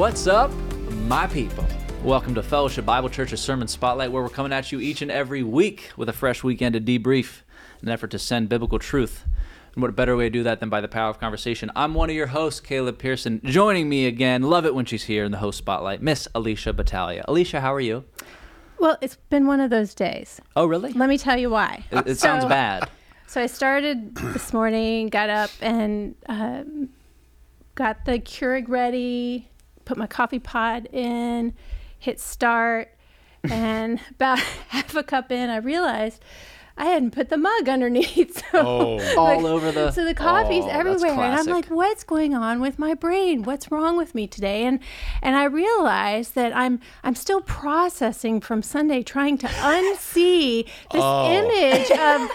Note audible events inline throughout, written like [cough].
What's up, my people? Welcome to Fellowship Bible Church's Sermon Spotlight, where we're coming at you each and every week with a fresh weekend to debrief, an effort to send biblical truth. And what a better way to do that than by the power of conversation? I'm one of your hosts, Caleb Pearson. Joining me again, love it when she's here in the host spotlight, Miss Alicia Battaglia. Alicia, how are you? Well, it's been one of those days. Oh, really? Let me tell you why. It, it sounds bad. [laughs] So I started this morning, got up and um, got the Keurig ready, put my coffee pot in, hit start, and [laughs] about [laughs] half a cup in, I realized I hadn't put the mug underneath. [laughs] So Oh. All over the. so the coffee's Oh, everywhere and i'm like what's going on with my brain what's wrong with me today and and i realized that i'm i'm still processing from sunday trying to unsee this Oh. image of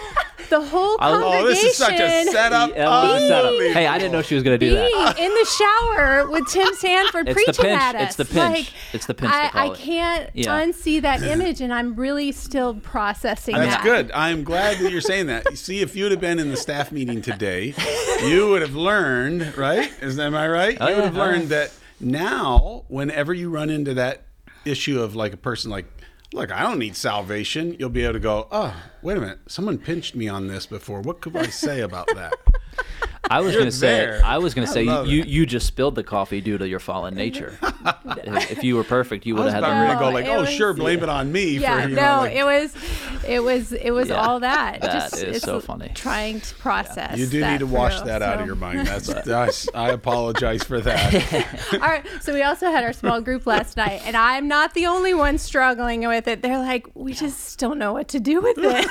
the whole I congregation Oh, this is such a setup. Yeah, oh, a setup. Hey, I didn't know she was going to do that. in the shower with Tim [laughs] Sanford It's the preaching pinch. at us. It's the pinch. Like, It's the pinch, they I, call I can't Yeah. unsee that [clears throat] image, and I'm really still processing That's that. good. I'm glad that you're saying that. You see, if you'd have been in the staff meeting today, [laughs] you would have learned, right? Is am I right? Oh, you would yeah. have Oh, learned that now, whenever you run into that issue of like a person like, look, I don't need salvation, you'll be able to go, oh, wait a minute, someone pinched me on this before. What could I say about that? I was going to say. I was going to say, you, you it. you just spilled the coffee due to your fallen [laughs] nature. if you were perfect, you would have had about the ready to go like, oh, was- sure, blame it on me. Yeah, for, you no, know, like, it was, it was, it was Yeah. all that. That Just, is it's so funny. Trying to process. you do need to wash through, that out of your mind. [laughs] That's, that's I apologize for that. [laughs] All right, so we also had our small group last night, and I'm not the only one struggling with it. They're like, we just don't know what to do with this.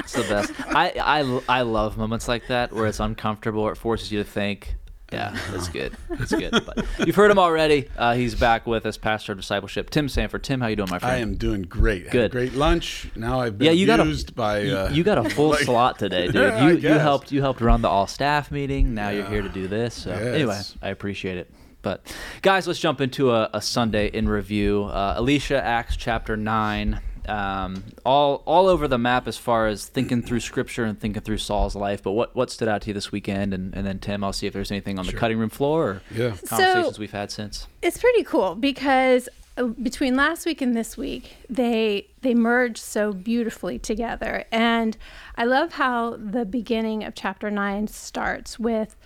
It's the best. I, I, I love moments like that where it's uncomfortable or it forces you to think. Yeah, that's [laughs] good. That's good. But you've heard him already. Uh, he's back with us, pastor of discipleship, Tim Sanford. Tim, how you doing, my friend? I am doing great. Good. great lunch. Now I've been Yeah, you got a by. Uh, you got a full [laughs] like- slot today, dude. [laughs] Yeah, You you helped you helped run the all staff meeting. Now you're here to do this. So Yes. anyway, I appreciate it. But guys, let's jump into a, a Sunday in review. Uh, Alicia Acts chapter nine. Um, all all over the map as far as thinking through scripture and thinking through Saul's life. But what what stood out to you this weekend? And, and then Tim, I'll see if there's anything on the cutting room floor or Yeah. conversations we've had since. it's pretty cool because uh, between last week and this week they they merge so beautifully together and i love how the beginning of chapter 9 starts with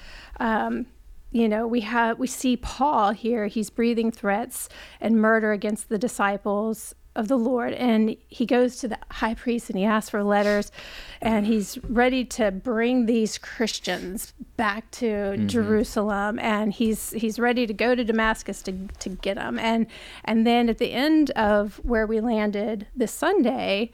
um, you know we have we see paul here he's breathing threats and murder against the disciples of the Lord. And he goes to the high priest and he asks for letters and he's ready to bring these Christians back to mm-hmm. Jerusalem and he's he's ready to go to Damascus to, to get them. And and then at the end of where we landed this Sunday,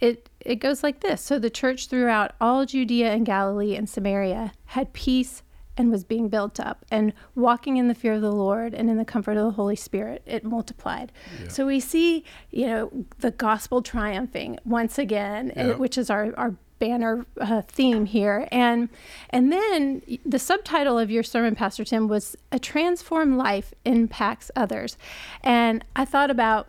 it it goes like this. So the church throughout all Judea and Galilee and Samaria had peace and was being built up and walking in the fear of the Lord and in the comfort of the Holy Spirit, it multiplied. So we see, you know, the gospel triumphing once again, uh, Yeah. which is our, our banner uh, theme here. And and then the subtitle of your sermon, Pastor Tim, was a transformed life impacts others. And I thought about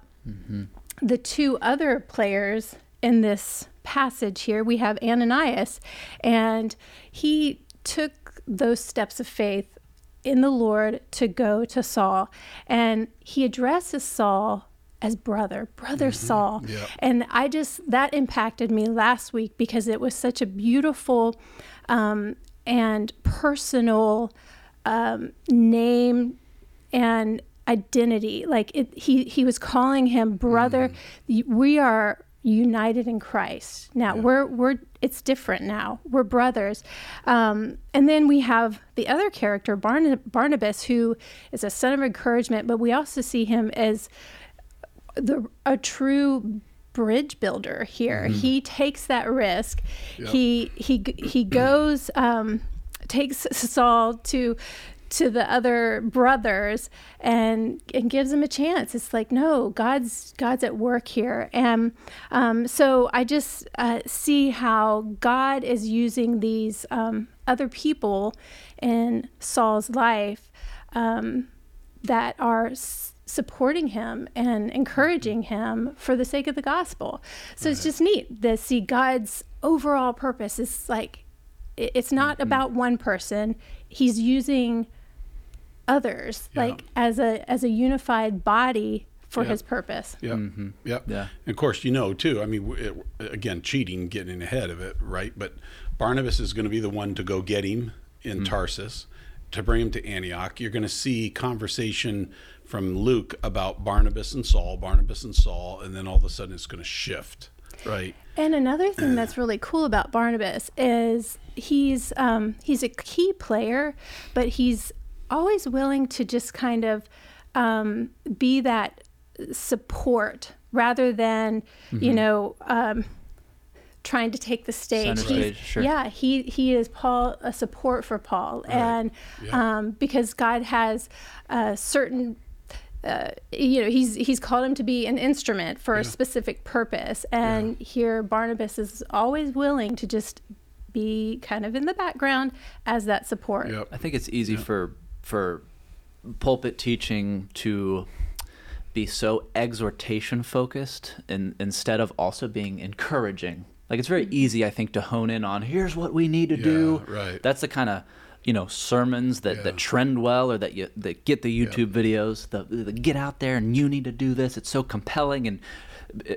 the two other players in this passage here we have Ananias, and he took those steps of faith in the Lord to go to Saul, and he addresses Saul as brother, brother Saul. Yeah. And I just, that impacted me last week because it was such a beautiful um, and personal um, name and identity. Like it he he was calling him brother. Y- we are united in christ. Now we're we're it's different now. We're brothers. Um, and then we have the other character Barna- barnabas who is a son of encouragement but we also see him as the a true bridge builder here. He takes that risk. He he he goes um, takes Saul to to the other brothers and and gives them a chance. It's like no, God's God's at work here, and um, so I just uh, see how God is using these um, other people in Saul's life. Um, that are s- supporting him and encouraging him for the sake of the gospel. So it's just neat to see God's overall purpose is like it's not about one person. He's using others Yeah. like as a as a unified body for Yeah. his purpose Yep. Yep. Yeah. And of course, you know too. I mean, it, again, cheating, getting ahead of it, right? But Barnabas is going to be the one to go get him in Tarsus to bring him to Antioch. You're going to see conversation from Luke about Barnabas and Saul, Barnabas and Saul, and then all of a sudden it's going to shift, right? And another thing that's really cool about Barnabas is he's um, he's a key player, but he's always willing to just kind of um, be that support rather than you know um, trying to take the stage. He's- stage, sure. Yeah, he he is Paul a support for Paul, and Yeah. um, because God has a certain uh, you know he's he's called him to be an instrument for a specific purpose and here barnabas is always willing to just be kind of in the background as that support Yep. I think it's easy for for pulpit teaching to be so exhortation focused and instead of also being encouraging. Like it's very mm-hmm. easy, I think, to hone in on here's what we need to do. Right. That's the kind of you know sermons that, Yeah. that trend well or that you that get the YouTube videos. The, the get out there and you need to do this. It's so compelling and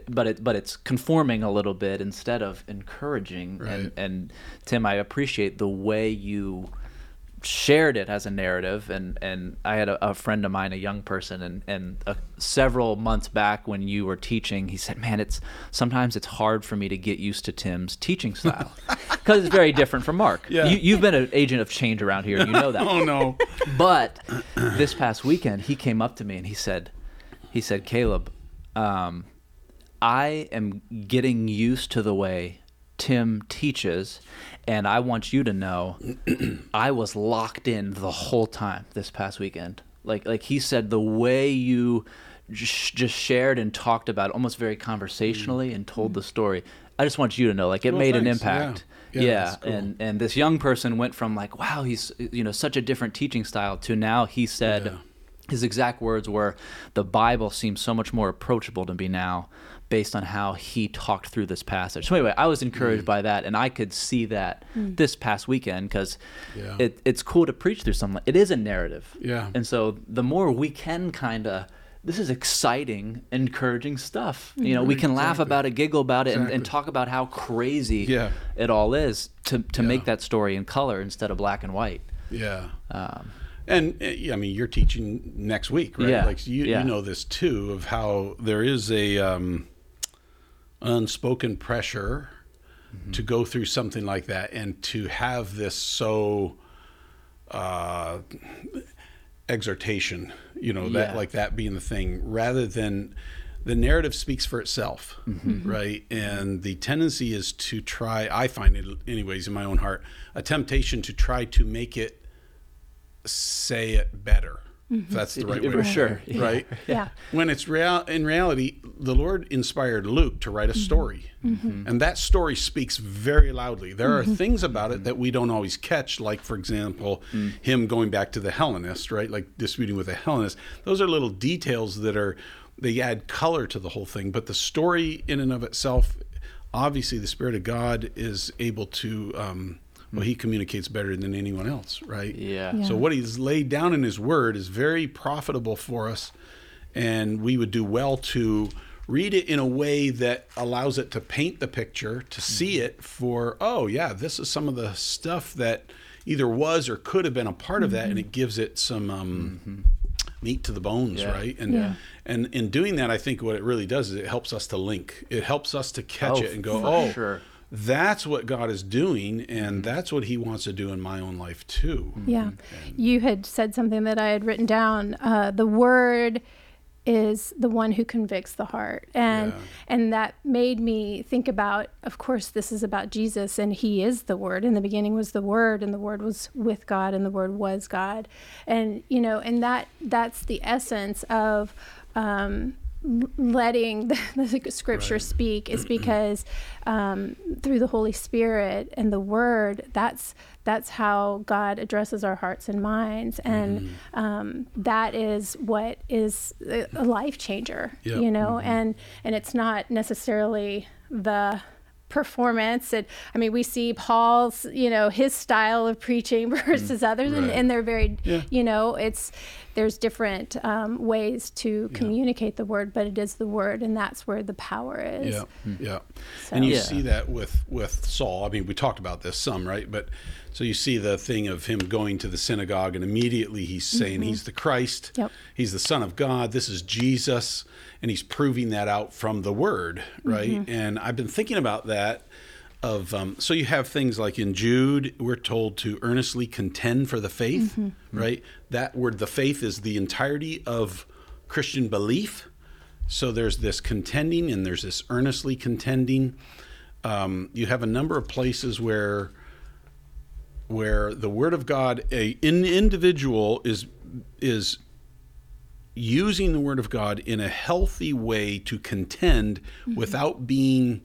but it but it's conforming a little bit instead of encouraging. And and Tim, I appreciate the way you shared it as a narrative and and I had a, a friend of mine a young person and and uh, several months back when you were teaching he said man it's sometimes it's hard for me to get used to Tim's teaching style [laughs] because it's very different from Mark Yeah. you, you've been an agent of change around here you know that [laughs] Oh no. but this past weekend, he came up to me and he said, he said, Caleb, um, I am getting used to the way Tim teaches, and I want you to know, [clears throat] I was locked in the whole time this past weekend. Like, like he said, the way you just, just shared and talked about, it, almost very conversationally, and told the story. I just want you to know, like, it Well, made an thanks. Yeah. impact. Yeah, Yeah, that's cool. and and this young person went from like, wow, he's you know such a different teaching style to now he said. Yeah. His exact words were, "The Bible seems so much more approachable to me now, based on how he talked through this passage." So anyway, I was Mm. encouraged by that, and I could see that this past weekend because Yeah. it, it's cool to preach through something. It is a narrative, Yeah. and so the more we can kind of. This is exciting, encouraging stuff. You know, we can laugh about it, giggle about it, and, and talk about how crazy Yeah. it all is to, to Yeah. make that story in color instead of black and white. Yeah. Um, And uh, I mean, you're teaching next week, right? Yeah, Like you, yeah. you know this too of how there is a um, unspoken pressure Mm-hmm. to go through something like that and to have this so uh, exhortation, you know, that like that being the thing, rather than the narrative speaks for itself, Mm-hmm. right? And the tendency is to try. I find it, anyways, in my own heart, a temptation to try to make it say it better. If that's the right way For to sure. say it, right? [laughs] yeah When it's real, in reality, the Lord inspired Luke to write a mm-hmm. story, mm-hmm. and that story speaks very loudly. There are things about it that we don't always catch, like for example, mm. him going back to the Hellenist, right? Like disputing with the Hellenist. Those are little details that are they add color to the whole thing, but the story in and of itself, obviously, the Spirit of God is able to. Um, well, he communicates better than anyone else, right? Yeah. Yeah. So what he's laid down in his word is very profitable for us, and we would do well to read it in a way that allows it to paint the picture, to see Mm-hmm. it for, oh yeah, this is some of the stuff that either was or could have been a part of that, and it gives it some um, meat to the bones, Mm-hmm. Yeah. right? And Yeah. and in doing that, I think what it really does is it helps us to link. It helps us to catch Oh, it and go, oh, sure. That's what God is doing, and that's what He wants to do in my own life too. Yeah. You had said something that I had written down. Uh, the word is the one who convicts the heart. And Yeah. and that made me think about of course this is about Jesus and he is the word. In the beginning was the word and the word was with God and the word was God. And you know, and that that's the essence of um l- letting the, [laughs] the scripture Right. speak is [clears throat] because um, through the Holy Spirit and the Word, that's that's how God addresses our hearts and minds, and Mm-hmm. um, that is what is a life changer, Yep. you know. Mm-hmm. And and it's not necessarily the performance and i mean we see paul's you know his style of preaching [laughs] versus others and, and they're very Yeah. you know it's there's different um, ways to communicate the word but it is the word and that's where the power is Yeah, hmm. yeah. And you Yeah. see that with with Saul. I mean, we talked about this some, right? But so you see the thing of him going to the synagogue, and immediately he's saying mm-hmm. he's the Christ. Yep. He's the Son of God. This is Jesus, and he's proving that out from the Word, right? Mm-hmm. And I've been thinking about that. Of um, so you have things like in Jude, we're told to earnestly contend for the faith, right? That word, the faith, is the entirety of Christian belief. So there's this contending and there's this earnestly contending. Um, you have a number of places where where the word of God, a an individual is is using the word of God in a healthy way to contend without being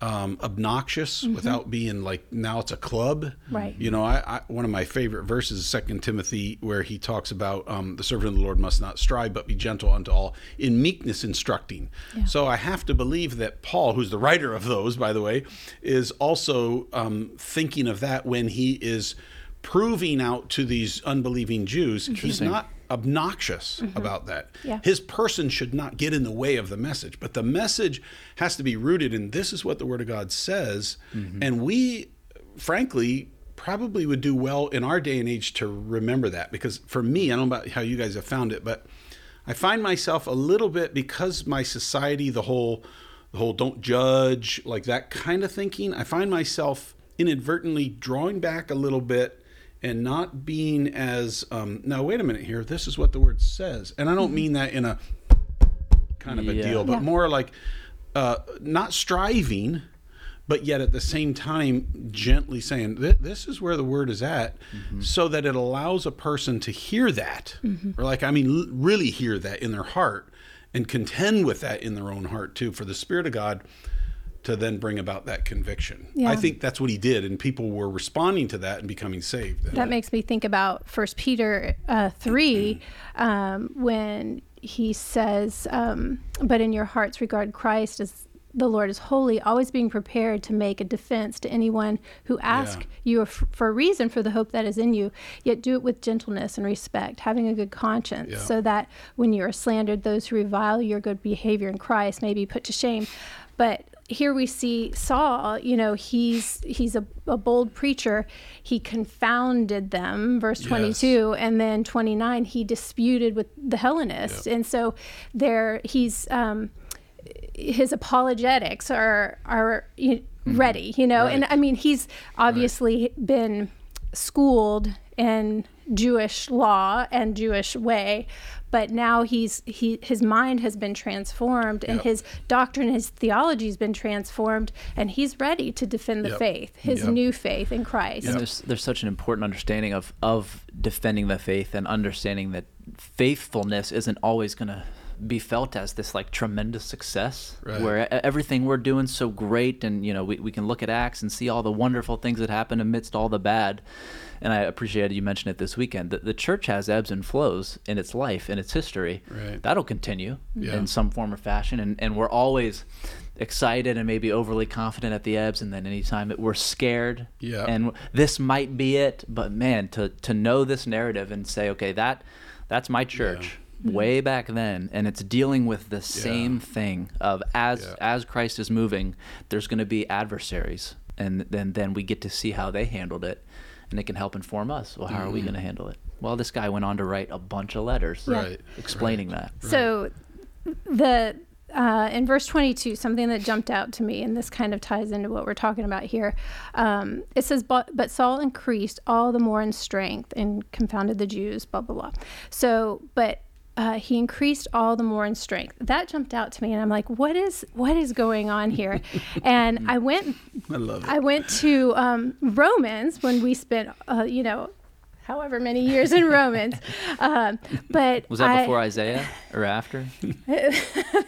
um, obnoxious, without being like now it's a club. Right. You know, I, I one of my favorite verses is Second Timothy, where he talks about um, the servant of the Lord must not strive, but be gentle unto all, in meekness instructing. So I have to believe that Paul, who's the writer of those, by the way, is also um, thinking of that when he is proving out to these unbelieving Jews, he's not obnoxious mm-hmm. about that. Yeah. His person should not get in the way of the message, but the message has to be rooted in this is what the Word of God says. Mm-hmm. And we, frankly, probably would do well in our day and age to remember that because for me, I don't know about how you guys have found it, but I find myself a little bit because my society, the whole, the whole don't judge, like that kind of thinking, I find myself inadvertently drawing back a little bit and not being as um, now wait a minute here this is what the word says and i don't mean that in a kind of a Yeah. deal but Yeah. more like uh, not striving but yet at the same time gently saying this is where the word is at so that it allows a person to hear that or like i mean l- really hear that in their heart and contend with that in their own heart too for the spirit of god to then bring about that conviction Yeah. i think that's what he did and people were responding to that and becoming saved that makes me think about First Peter uh, three, [clears throat] um, when he says, um, "But in your hearts regard Christ as the Lord is holy, always being prepared to make a defense to anyone who asks Yeah. you f- for a reason for the hope that is in you. Yet do it with gentleness and respect, having a good conscience, Yeah. so that when you are slandered, those who revile your good behavior in Christ may be put to shame." But here we see Saul, you know, he's he's a, a bold preacher. He confounded them, verse Yes. 22, and then 29, he disputed with the Hellenists. And so there he's um, his apologetics are are you- ready, you know. And I mean, he's obviously been schooled in Jewish law and Jewish way, but now he's he his mind has been transformed and Yep. his doctrine, his theology has been transformed, and he's ready to defend the Yep. faith, his Yep. new faith in Christ. And there's there's such an important understanding of of defending the faith and understanding that faithfulness isn't always going to be felt as this like tremendous success Right. where everything we're doing so great and you know we, we can look at acts and see all the wonderful things that happen amidst all the bad and i appreciated you mentioned it this weekend that the church has ebbs and flows in its life in its history Right. that'll continue Yeah. in some form or fashion and, and we're always excited and maybe overly confident at the ebbs and then anytime that we're scared Yeah. and this might be it but man to to know this narrative and say okay that that's my church way back then and it's dealing with the same thing of as Yeah. as Christ is moving there's going to be adversaries and then then we get to see how they handled it and it can help inform us well how are we going to handle it well this guy went on to write a bunch of letters Right. explaining that So the uh, in verse 22, something that jumped out to me, and this kind of ties into what we're talking about here. Um, it says, but, but Saul increased all the more in strength and confounded the Jews, blah, blah, blah. So, but uh, he increased all the more in strength. That jumped out to me, and I'm like, what is what is going on here? [laughs] and I went I love it. I went to um, Romans when we spent, uh, you know, however many years in Romans. Um, [laughs] but was that I- before Isaiah or after [laughs]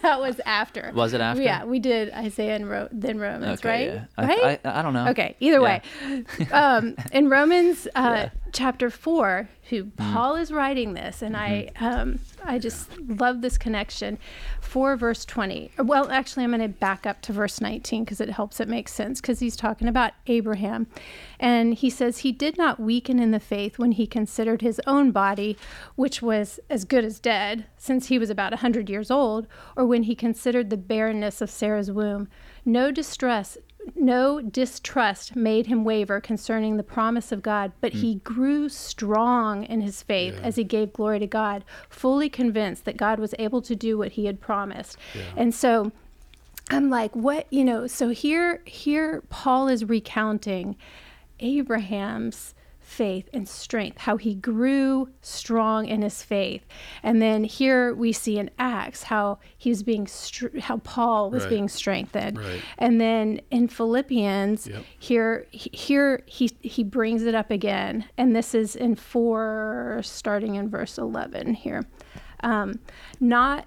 that was after. Was it after? Yeah, we did Isaiah and Ro- then Romans, okay right? yeah. I, Right? I, I don't know okay, either Yeah. way. um, in Romans uh, chapter four, who Paul is writing this, and I um, I just love this connection. Four verse twenty. Well, actually, I'm going to back up to verse 19 because it helps it make sense because he's talking about Abraham, and he says he did not weaken in the faith when he considered his own body, which was as good as dead, since he was about a hundred years old, or when he considered the barrenness of Sarah's womb. No distress no distrust made him waver concerning the promise of God, but he mm. grew strong in his faith as he gave glory to God, fully convinced that God was able to do what he had promised. And so I'm like, what, you know, so here here Paul is recounting Abraham's faith and strength, how he grew strong in his faith. And then here we see in Acts how he was being, str- how Paul was Right. being strengthened. Right. And then in Philippians, Yep. here, he- here he, he brings it up again. And this is in four, starting in verse 11 here. Um, not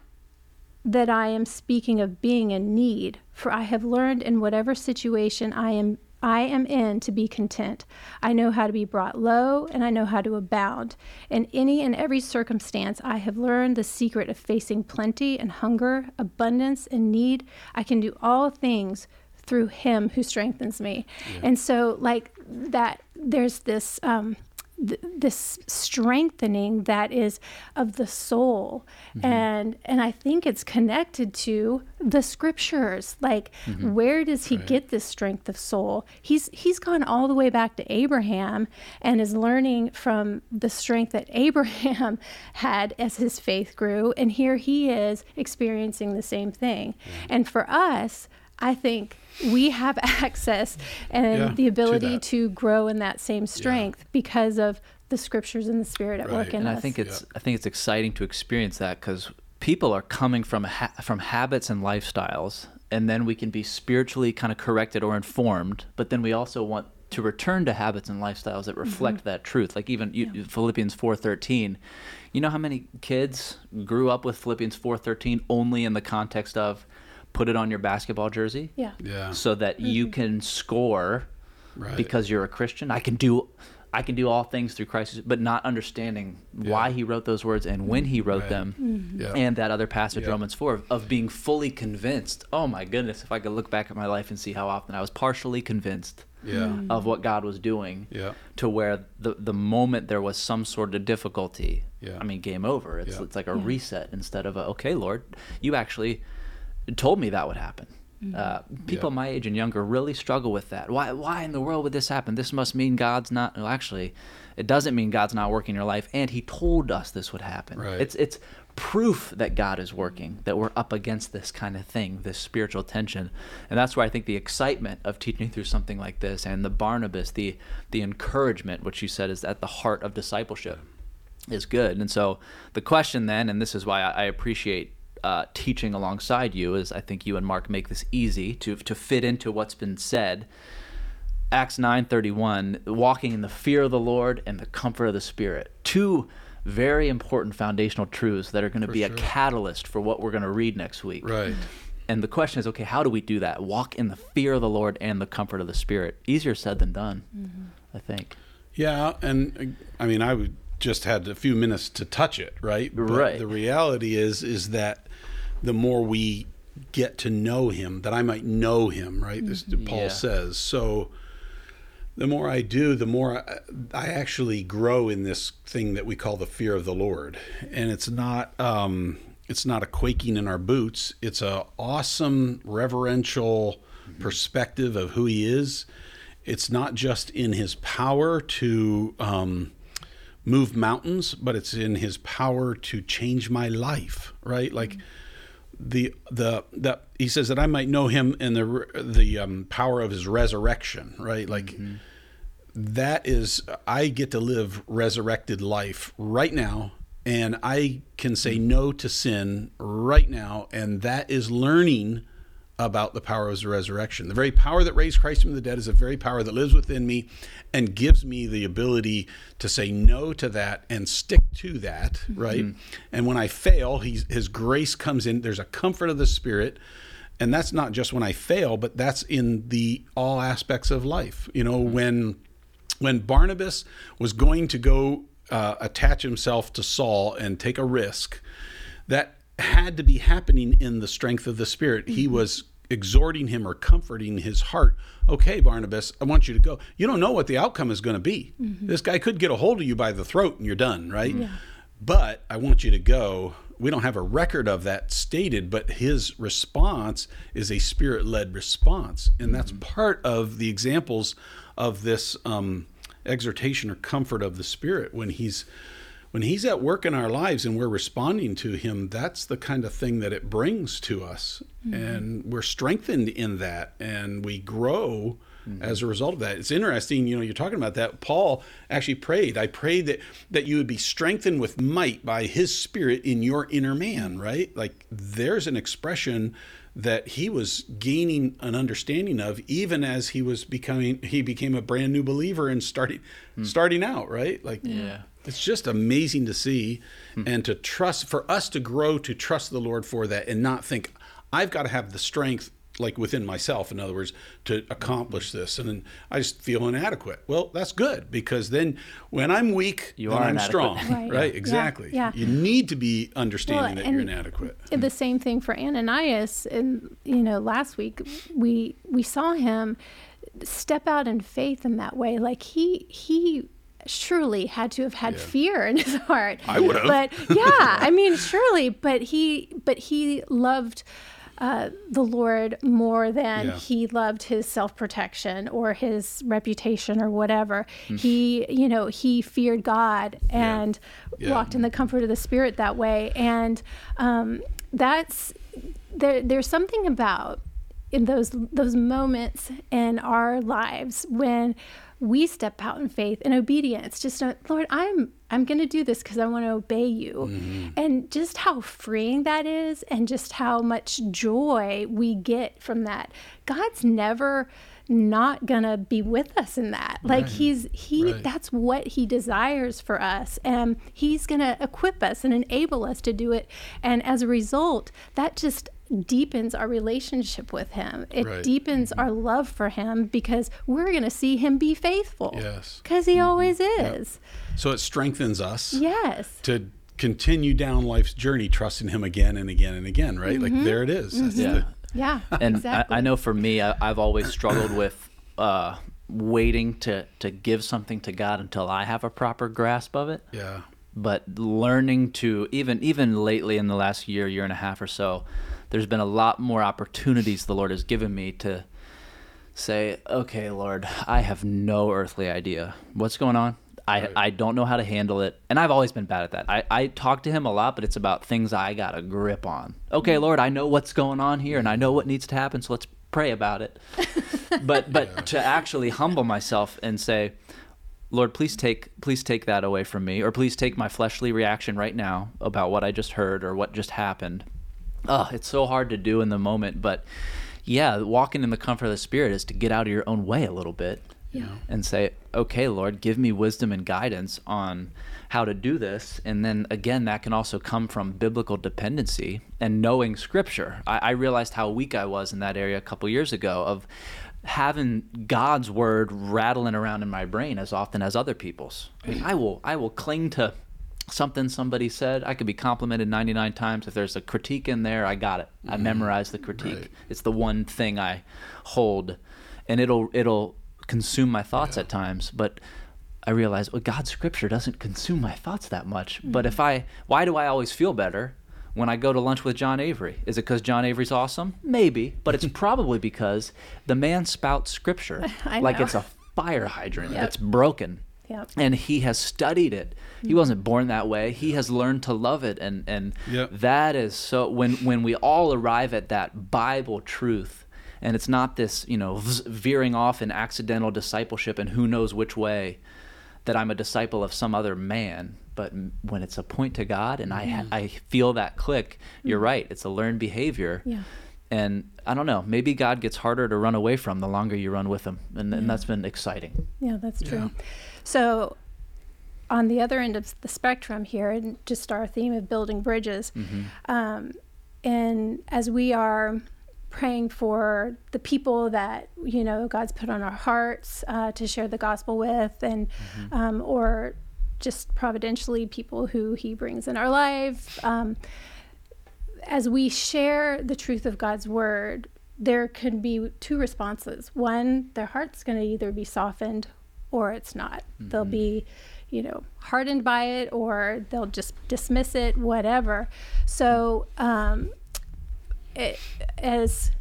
that I am speaking of being in need, for I have learned in whatever situation I am I am in to be content. I know how to be brought low and I know how to abound. In any and every circumstance, I have learned the secret of facing plenty and hunger, abundance and need. I can do all things through him who strengthens me. And so like that there's this um th- this strengthening that is of the soul. Mm-hmm. And and i think it's connected to the scriptures. Like mm-hmm. where does he get this strength of soul? He's he's gone all the way back to abraham and is learning from the strength that [laughs] abraham had as his faith grew. And here he is experiencing the same thing. And for us I think we have [laughs] access and Yeah, the ability that. to grow in that same strength because of the scriptures and the spirit at work Right. in and us. I think it's I think it's exciting to experience that because people are coming from ha- from habits and lifestyles, and then we can be spiritually kind of corrected or informed, but then we also want to return to habits and lifestyles that reflect mm-hmm. that truth. Like even you, Philippians four thirteen, you know how many kids grew up with Philippians four thirteen only in the context of put it on your basketball jersey, yeah. Yeah. so that you mm-hmm. can score Right. because you're a Christian. I can do I can do all things through Christ, but not understanding why he wrote those words and when he wrote Right. them. Mm-hmm. Yeah. And that other passage, Yeah. Romans 4, of being fully convinced. Oh my goodness, if I could look back at my life and see how often I was partially convinced Yeah. Mm-hmm. of what God was doing Yeah. to where the, the moment there was some sort of difficulty, Yeah. I mean, game over. It's, Yeah. it's like a reset instead of a, okay, Lord, you actually told me that would happen. Uh, people Yeah. my age and younger really struggle with that. Why, why in the world would this happen? This must mean God's not. Well, actually, it doesn't mean God's not working in your life, and He told us this would happen. Right. It's it's proof that God is working, that we're up against this kind of thing, this spiritual tension, and that's where I think the excitement of teaching through something like this, and the Barnabas, the the encouragement, which you said is at the heart of discipleship, is good. And so the question then, and this is why I, I appreciate uh, teaching alongside you, is I think you and Mark make this easy to to fit into what's been said. Acts nine thirty one, walking in the fear of the Lord and the comfort of the Spirit. Two very important foundational truths that are going to be a catalyst for what we're going to read next week. Right. And the question is, okay, how do we do that? Walk in the fear of the Lord and the comfort of the Spirit. Easier said than done, I think. Yeah, and I mean, I just had a few minutes to touch it, right? But Right. The reality is, is that the more we get to know Him, that I might know Him, right? This Paul Yeah. says. So, the more I do, the more I, I actually grow in this thing that we call the fear of the Lord, and it's not. Um, it's not a quaking in our boots. It's a awesome reverential perspective of who he is. It's not just in his power to um, move mountains, but it's in his power to change my life. Right, like the the that he says that I might know him in the the um, power of his resurrection. Right, like that is I get to live resurrected life right now and I can say no to sin right now and that is learning about the power of the resurrection. The very power that raised Christ from the dead is the very power that lives within me and gives me the ability to say no to that and stick to that, right? And when I fail, he's, his grace comes in. There's a comfort of the spirit and that's not just when I fail, but that's in the all aspects of life. You know, when when Barnabas was going to go uh, attach himself to Saul and take a risk, that had to be happening in the strength of the Spirit. He mm-hmm. was exhorting him or comforting his heart. Okay, Barnabas, I want you to go. You don't know what the outcome is going to be. Mm-hmm. This guy could get a hold of you by the throat and you're done, right? But I want you to go. We don't have a record of that stated, but his response is a spirit led response. And that's mm-hmm. part of the examples of this um, exhortation or comfort of the Spirit when he's when he's at work in our lives and we're responding to him that's the kind of thing that it brings to us. Mm-hmm. And we're strengthened in that and we grow mm-hmm. as a result of that. It's interesting you know you're talking about that. Paul actually prayed i prayed that that you would be strengthened with might by his spirit in your inner man right? Like there's an expression that he was gaining an understanding of even as he was becoming he became a brand new believer and starting starting out right like Yeah. it's just amazing to see Hmm. and to trust for us to grow to trust the Lord for that and not think I've got to have the strength like within myself in other words to accomplish this and then I just feel inadequate. Well, that's good because then when I'm weak, You then are I'm inadequate. strong, Right. right? Yeah. Exactly. Yeah. You need to be understanding Well, that you're inadequate. And the mm-hmm. same thing for Ananias. And you know, last week we we saw him step out in faith in that way. Like he he surely had to have had fear in his heart. I would have. But yeah, I mean, surely. But he but he loved. Uh, the Lord more than Yeah. he loved his self protection or his reputation or whatever. Hmm. He, you know, he feared God and Yeah. walked in the comfort of the Spirit that way. And um, that's there. There's something about in those those moments in our lives when we step out in faith and obedience. Just Lord, I'm I'm going to do this because I want to obey you, mm-hmm. and just how freeing that is, and just how much joy we get from that. God's never not gonna be with us in that like he's he Right. that's what he desires for us and he's gonna equip us and enable us to do it and as a result that just deepens our relationship with him it Right. deepens mm-hmm. our love for him because we're gonna see him be faithful Yes. because he mm-hmm. always is So it strengthens us yes to continue down life's journey trusting him again and again and again, right? Like mm-hmm. there it is. That's Yeah. the- yeah and exactly I, I know for me I, i've always struggled [coughs] with uh, waiting to, to give something to god until i have a proper grasp of it yeah. but learning to even even lately in the last year year and a half or so there's been a lot more opportunities the lord has given me to say okay lord i have no earthly idea what's going on. I, I don't know how to handle it. And i've always been bad at that. I, I talk to him a lot but it's about things i got a grip on. Okay lord i know what's going on here and i know what needs to happen so let's pray about it. [laughs] But but to actually humble myself and say Lord, please take please take that away from me, or please take my fleshly reaction right now about what I just heard or what just happened. Oh, it's so hard to do in the moment, but yeah, walking in the comfort of the Spirit is to get out of your own way a little bit Yeah. and say, okay, Lord, give me wisdom and guidance on how to do this. And then again, that can also come from biblical dependency and knowing Scripture. I, I realized how weak I was in that area a couple years ago of having God's word rattling around in my brain as often as other people's. I, mean, I will I will cling to something somebody said. I could be complimented 99 times. If there's a critique in there, I got it. I mm-hmm. memorize the critique. Right. It's the one thing I hold, and it'll it'll consume my thoughts at times. But I realize, well, God's scripture doesn't consume my thoughts that much. But if mm-hmm. I, why do I always feel better? When I go to lunch with John Avery, is it because John Avery's awesome? Maybe, but it's [laughs] probably because the man spouts scripture [laughs] like it's a fire hydrant Yep. that's broken Yep. and he has studied it. He mm-hmm. wasn't born that way. He has learned to love it, and and Yep. that is so. When when we all arrive at that Bible truth, and it's not this you know veering off in accidental discipleship and who knows which way, that I'm a disciple of some other man. But when it's a point to God, and I ha- mm-hmm. I feel that click, you're mm-hmm. right. It's a learned behavior. Yeah. And I don't know. Maybe God gets harder to run away from the longer you run with Him, and, and that's been exciting. Yeah, that's true. So, on the other end of the spectrum here, and just our theme of building bridges, Mm-hmm. um, and as we are praying for the people that you know God's put on our hearts uh, to share the gospel with, and um, or just providentially people who He brings in our life. Um, as we share the truth of God's word, there can be two responses. One, their heart's going to either be softened or it's not. They'll be, you know, hardened by it or they'll just dismiss it, whatever. So, um, it, as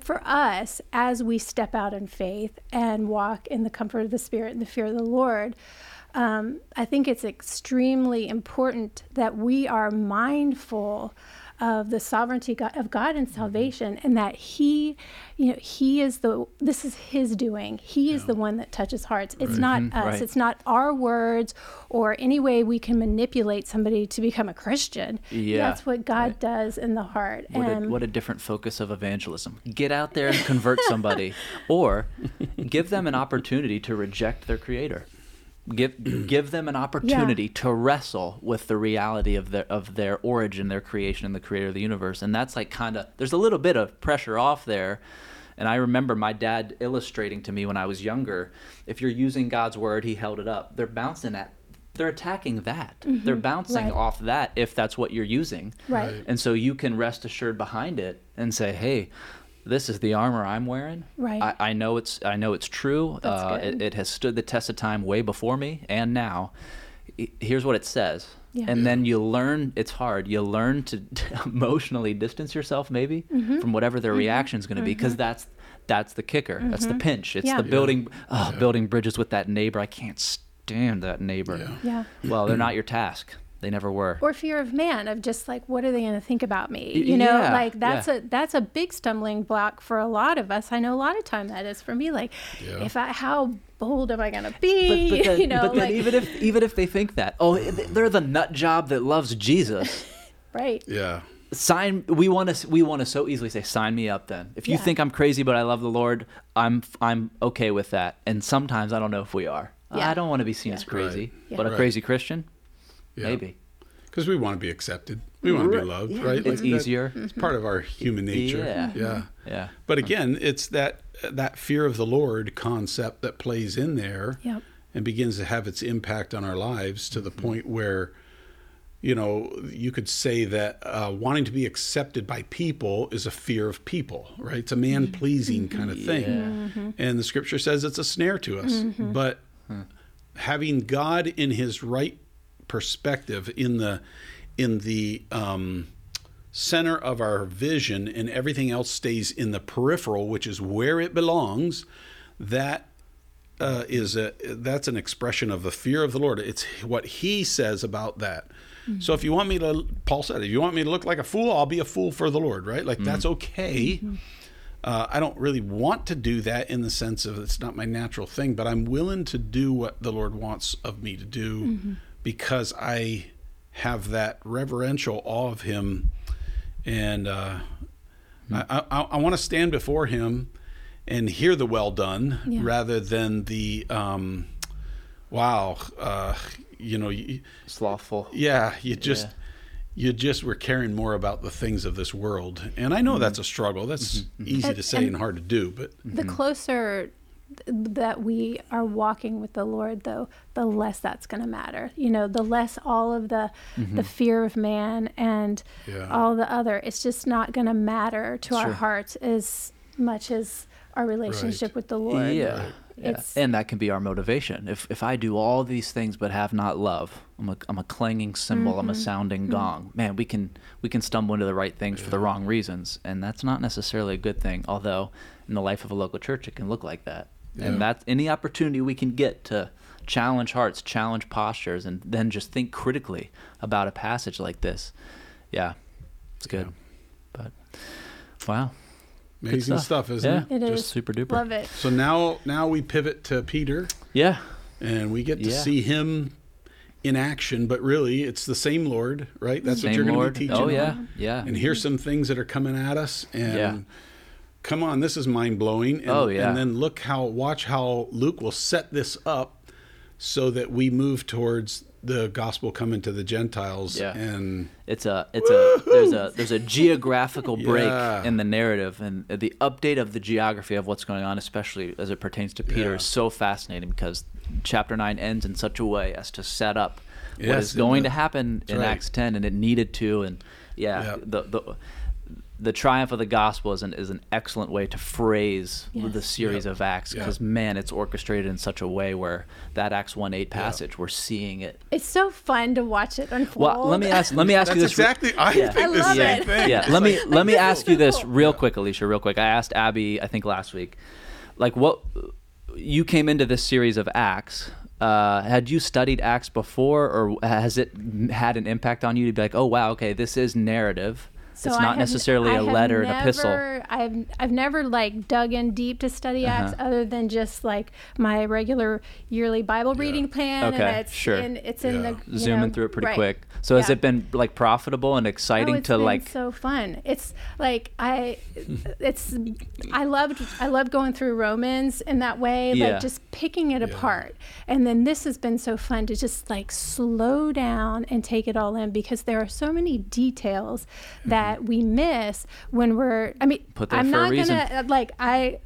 for us, as we step out in faith and walk in the comfort of the Spirit and the fear of the Lord, um, I think it's extremely important that we are mindful of the sovereignty God, of God and salvation, and that He, you know, He is the. This is His doing. He is the one that touches hearts. It's not mm-hmm. us. right. It's not our words or any way we can manipulate somebody to become a Christian. Yeah, that's what God right. does in the heart. What a, what a different focus of evangelism. Get out there and convert somebody, [laughs] or give them an opportunity to reject their creator. Give [clears throat] give them an opportunity to wrestle with the reality of their of their origin, their creation, and the creator of the universe. And that's like kind of there's a little bit of pressure off there. And I remember my dad illustrating to me when I was younger. If you're using God's word, he held it up. They're bouncing at, they're attacking that. Mm-hmm. They're bouncing right. off that if that's what you're using. Right. And so you can rest assured behind it and say, "Hey, this is the armor I'm wearing. Right. I, I know it's I know it's true. That's uh, good. It, it has stood the test of time way before me and now. Here's what it says." Yeah. And then you learn. It's hard. You learn to [laughs] emotionally distance yourself, maybe, Mm-hmm. from whatever their reaction is going to be, because that's that's the kicker. That's the pinch. It's Mm-hmm. Yeah. the building oh, building bridges with that neighbor. I can't stand that neighbor. Yeah. yeah. Well, they're [clears throat] not your task. They never were. or fear of man of just like what are they going to think about me you know yeah, like that's yeah. a that's a big stumbling block for a lot of us i know a lot of time that is for me like Yeah. if i how bold am i going to but, be but [laughs] then, you know but then like even if even if they think that oh they're the nut job that loves jesus [laughs] right Yeah. sign we want to we want to so easily say sign me up then if you Yeah. think i'm crazy but i love the lord i'm i'm okay with that and sometimes i don't know if we are Yeah. i don't want to be seen Yeah. as crazy Right. Yeah. but a Right. crazy christian Yeah. maybe Because we want to be accepted. We want to be loved, right? it's Like that- easier It's part of our human nature. Yeah. Yeah. yeah But again, it's that that fear of the Lord concept that plays in there Yep. and begins to have its impact on our lives to the mm-hmm. point where, you know, you could say that uh, wanting to be accepted by people is a fear of people, right? It's a man pleasing mm-hmm. kind of thing. Mm-hmm. And the scripture says it's a snare to us. But having God in his right perspective in the in the um, center of our vision and everything else stays in the peripheral which is where it belongs that uh, is a that's an expression of the fear of the lord. It's what he says about that. So if you want me to paul said if you want me to look like a fool i'll be a fool for the lord right? Like that's okay. Uh, I don't really want to do that in the sense of it's not my natural thing, but I'm willing to do what the Lord wants of me to do because I have that reverential awe of Him, and uh, I, I, I want to stand before Him and hear the well done Yeah. rather than the um, wow, uh, you know, you, slothful yeah, you just Yeah. you just were caring more about the things of this world, and I know that's a struggle. That's easy And- to say and, and- hard to do, but the closer th- that we are walking with the lord though the less that's going to matter you know the less all of the the mm-hmm. fear of man and Yeah. all the other it's just not going to matter to our hearts as much as our relationship Right. with the lord Yeah. yeah. And that can be our motivation. If if I do all these things but have not love, I'm a, I'm a clanging cymbal, I'm a mm-hmm. sounding mm-hmm. gong. Man, we can we can stumble into the right things for the wrong reasons, and that's not necessarily a good thing. Although in the life of a local church, it can look like that. Yeah. And that's any opportunity we can get to challenge hearts, challenge postures, and then just think critically about a passage like this. Yeah, it's good. But wow, amazing stuff. stuff, isn't yeah, it? It just is. super duper. love it So now now we pivot to Peter, Yeah, and we get to Yeah. see him in action. But really, it's the same Lord, right? That's what you're going to be oh, teaching. Oh yeah, yeah. And here's some things that are coming at us, and Yeah. Come on, this is mind blowing. And, Oh, yeah. And then look how watch how Luke will set this up so that we move towards the gospel coming to the Gentiles. Yeah. And It's a it's a there's a there's a geographical break Yeah. in the narrative and the update of the geography of what's going on, especially as it pertains to Peter, Yeah. is so fascinating because chapter nine ends in such a way as to set up what Yes, is it going to happen in right. Acts ten, and it needed to, and yeah, Yeah. the the the triumph of the gospel is an is an excellent way to phrase Yes. the series Yep. of acts Yeah. because man, it's orchestrated in such a way where that Acts one eight passage, we're seeing it It's so fun to watch it unfold. well, let me ask. Let me ask that's you this. re- exactly, I Yeah. think I the love same it. thing. yeah. Let me like- let me ask is you this cool. real quick, Alicia. Real quick. I asked Abby. I think last week, like what you came into this series of Acts. Uh, had you studied Acts before, or has it had an impact on you to be like, oh wow, okay, this is narrative. So it's not have- necessarily I a have letter, an epistle. I've I've never like dug in deep to study Acts Uh-huh. other than just like my regular yearly Bible reading plan. Okay, and it's sure. in, it's in the Zooming know, through it pretty right. quick. So has it been like profitable and Oh, exciting it's to been like? so fun. It's like I, it's I loved I loved going through Romans in that way, Yeah. like just picking it apart. And then this has been so fun to just like slow down and take it all in because there are so many details that we miss when we're. I mean, I'm not gonna uh, like I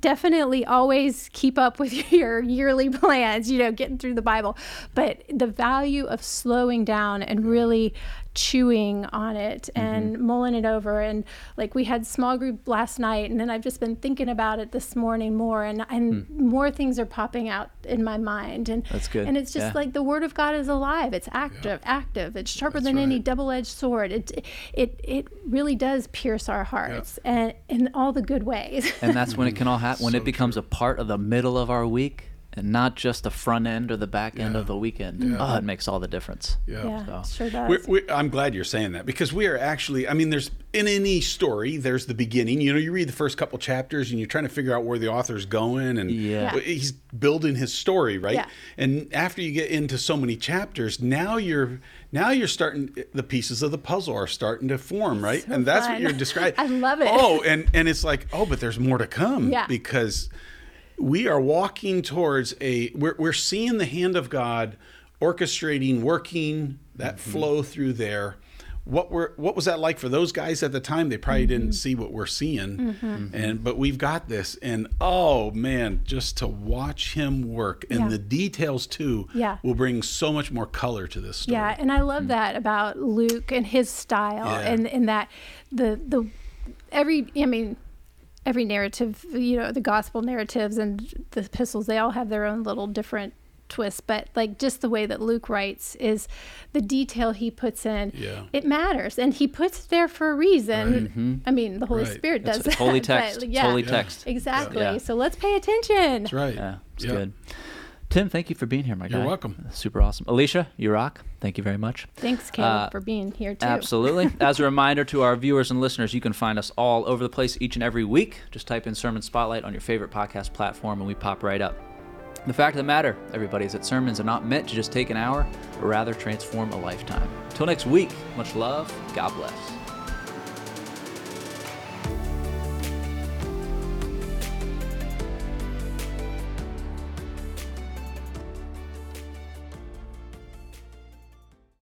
definitely always keep up with [laughs] your yearly plans, you know, getting through the Bible. But the value of slowing down and really chewing on it mm-hmm. and mulling it over. And like we had small group last night and then I've just been thinking about it this morning more and and hmm. more things are popping out in my mind. And That's good. and it's just Yeah. like the word of God is alive. It's active active. It's sharper than any double-edged sword. It it it really does pierce our hearts and in all the good ways. And that's when it [laughs] can all happen when So it becomes a part of the middle of our week and not just the front end or the back end Yeah. of the weekend oh it makes all the difference yeah So- it sure does We're, we I'm glad you're saying that because we are actually. I mean, there's in any story, there's the beginning. You know, you read the first couple chapters and you're trying to figure out where the author's going, and Yeah. Yeah. he's building his story, right? Yeah. And after you get into so many chapters, now you're now you're starting. The pieces of the puzzle are starting to form, right? So and that's what you're describing. [laughs] I love it. Oh, and and it's like, oh, but there's more to come. Yeah. Because we are walking towards a we're, we're seeing the hand of god orchestrating working that Mm-hmm. flow through there what were what was that like for those guys at the time they probably didn't see what we're seeing Mm-hmm. and but we've got this and oh man just to watch him work and Yeah. the details too Yeah. will bring so much more color to this story Yeah, and I love that about Luke and his style, Yeah. and and that the the every I mean every narrative, you know, the gospel narratives and the epistles, they all have their own little different twists, but like just the way that Luke writes is the detail he puts in. Yeah. It matters, and he puts it there for a reason. Mm-hmm. I mean, the Holy Right. Spirit does It's, it's that, holy but, text. It's yeah, holy Yeah. text. exactly. Yeah. So let's pay attention. that's right Yeah, it's Yeah. good. Tim, thank you for being here, my guy. You're welcome. Super awesome. Alicia, you rock. Thank you very much. Thanks, Caleb, Uh, for being here too. Absolutely. [laughs] As a reminder to our viewers and listeners, you can find us all over the place each and every week. Just type in Sermon Spotlight on your favorite podcast platform and we pop right up. The fact of the matter, everybody, is that sermons are not meant to just take an hour, but rather transform a lifetime. Until next week, much love. God bless.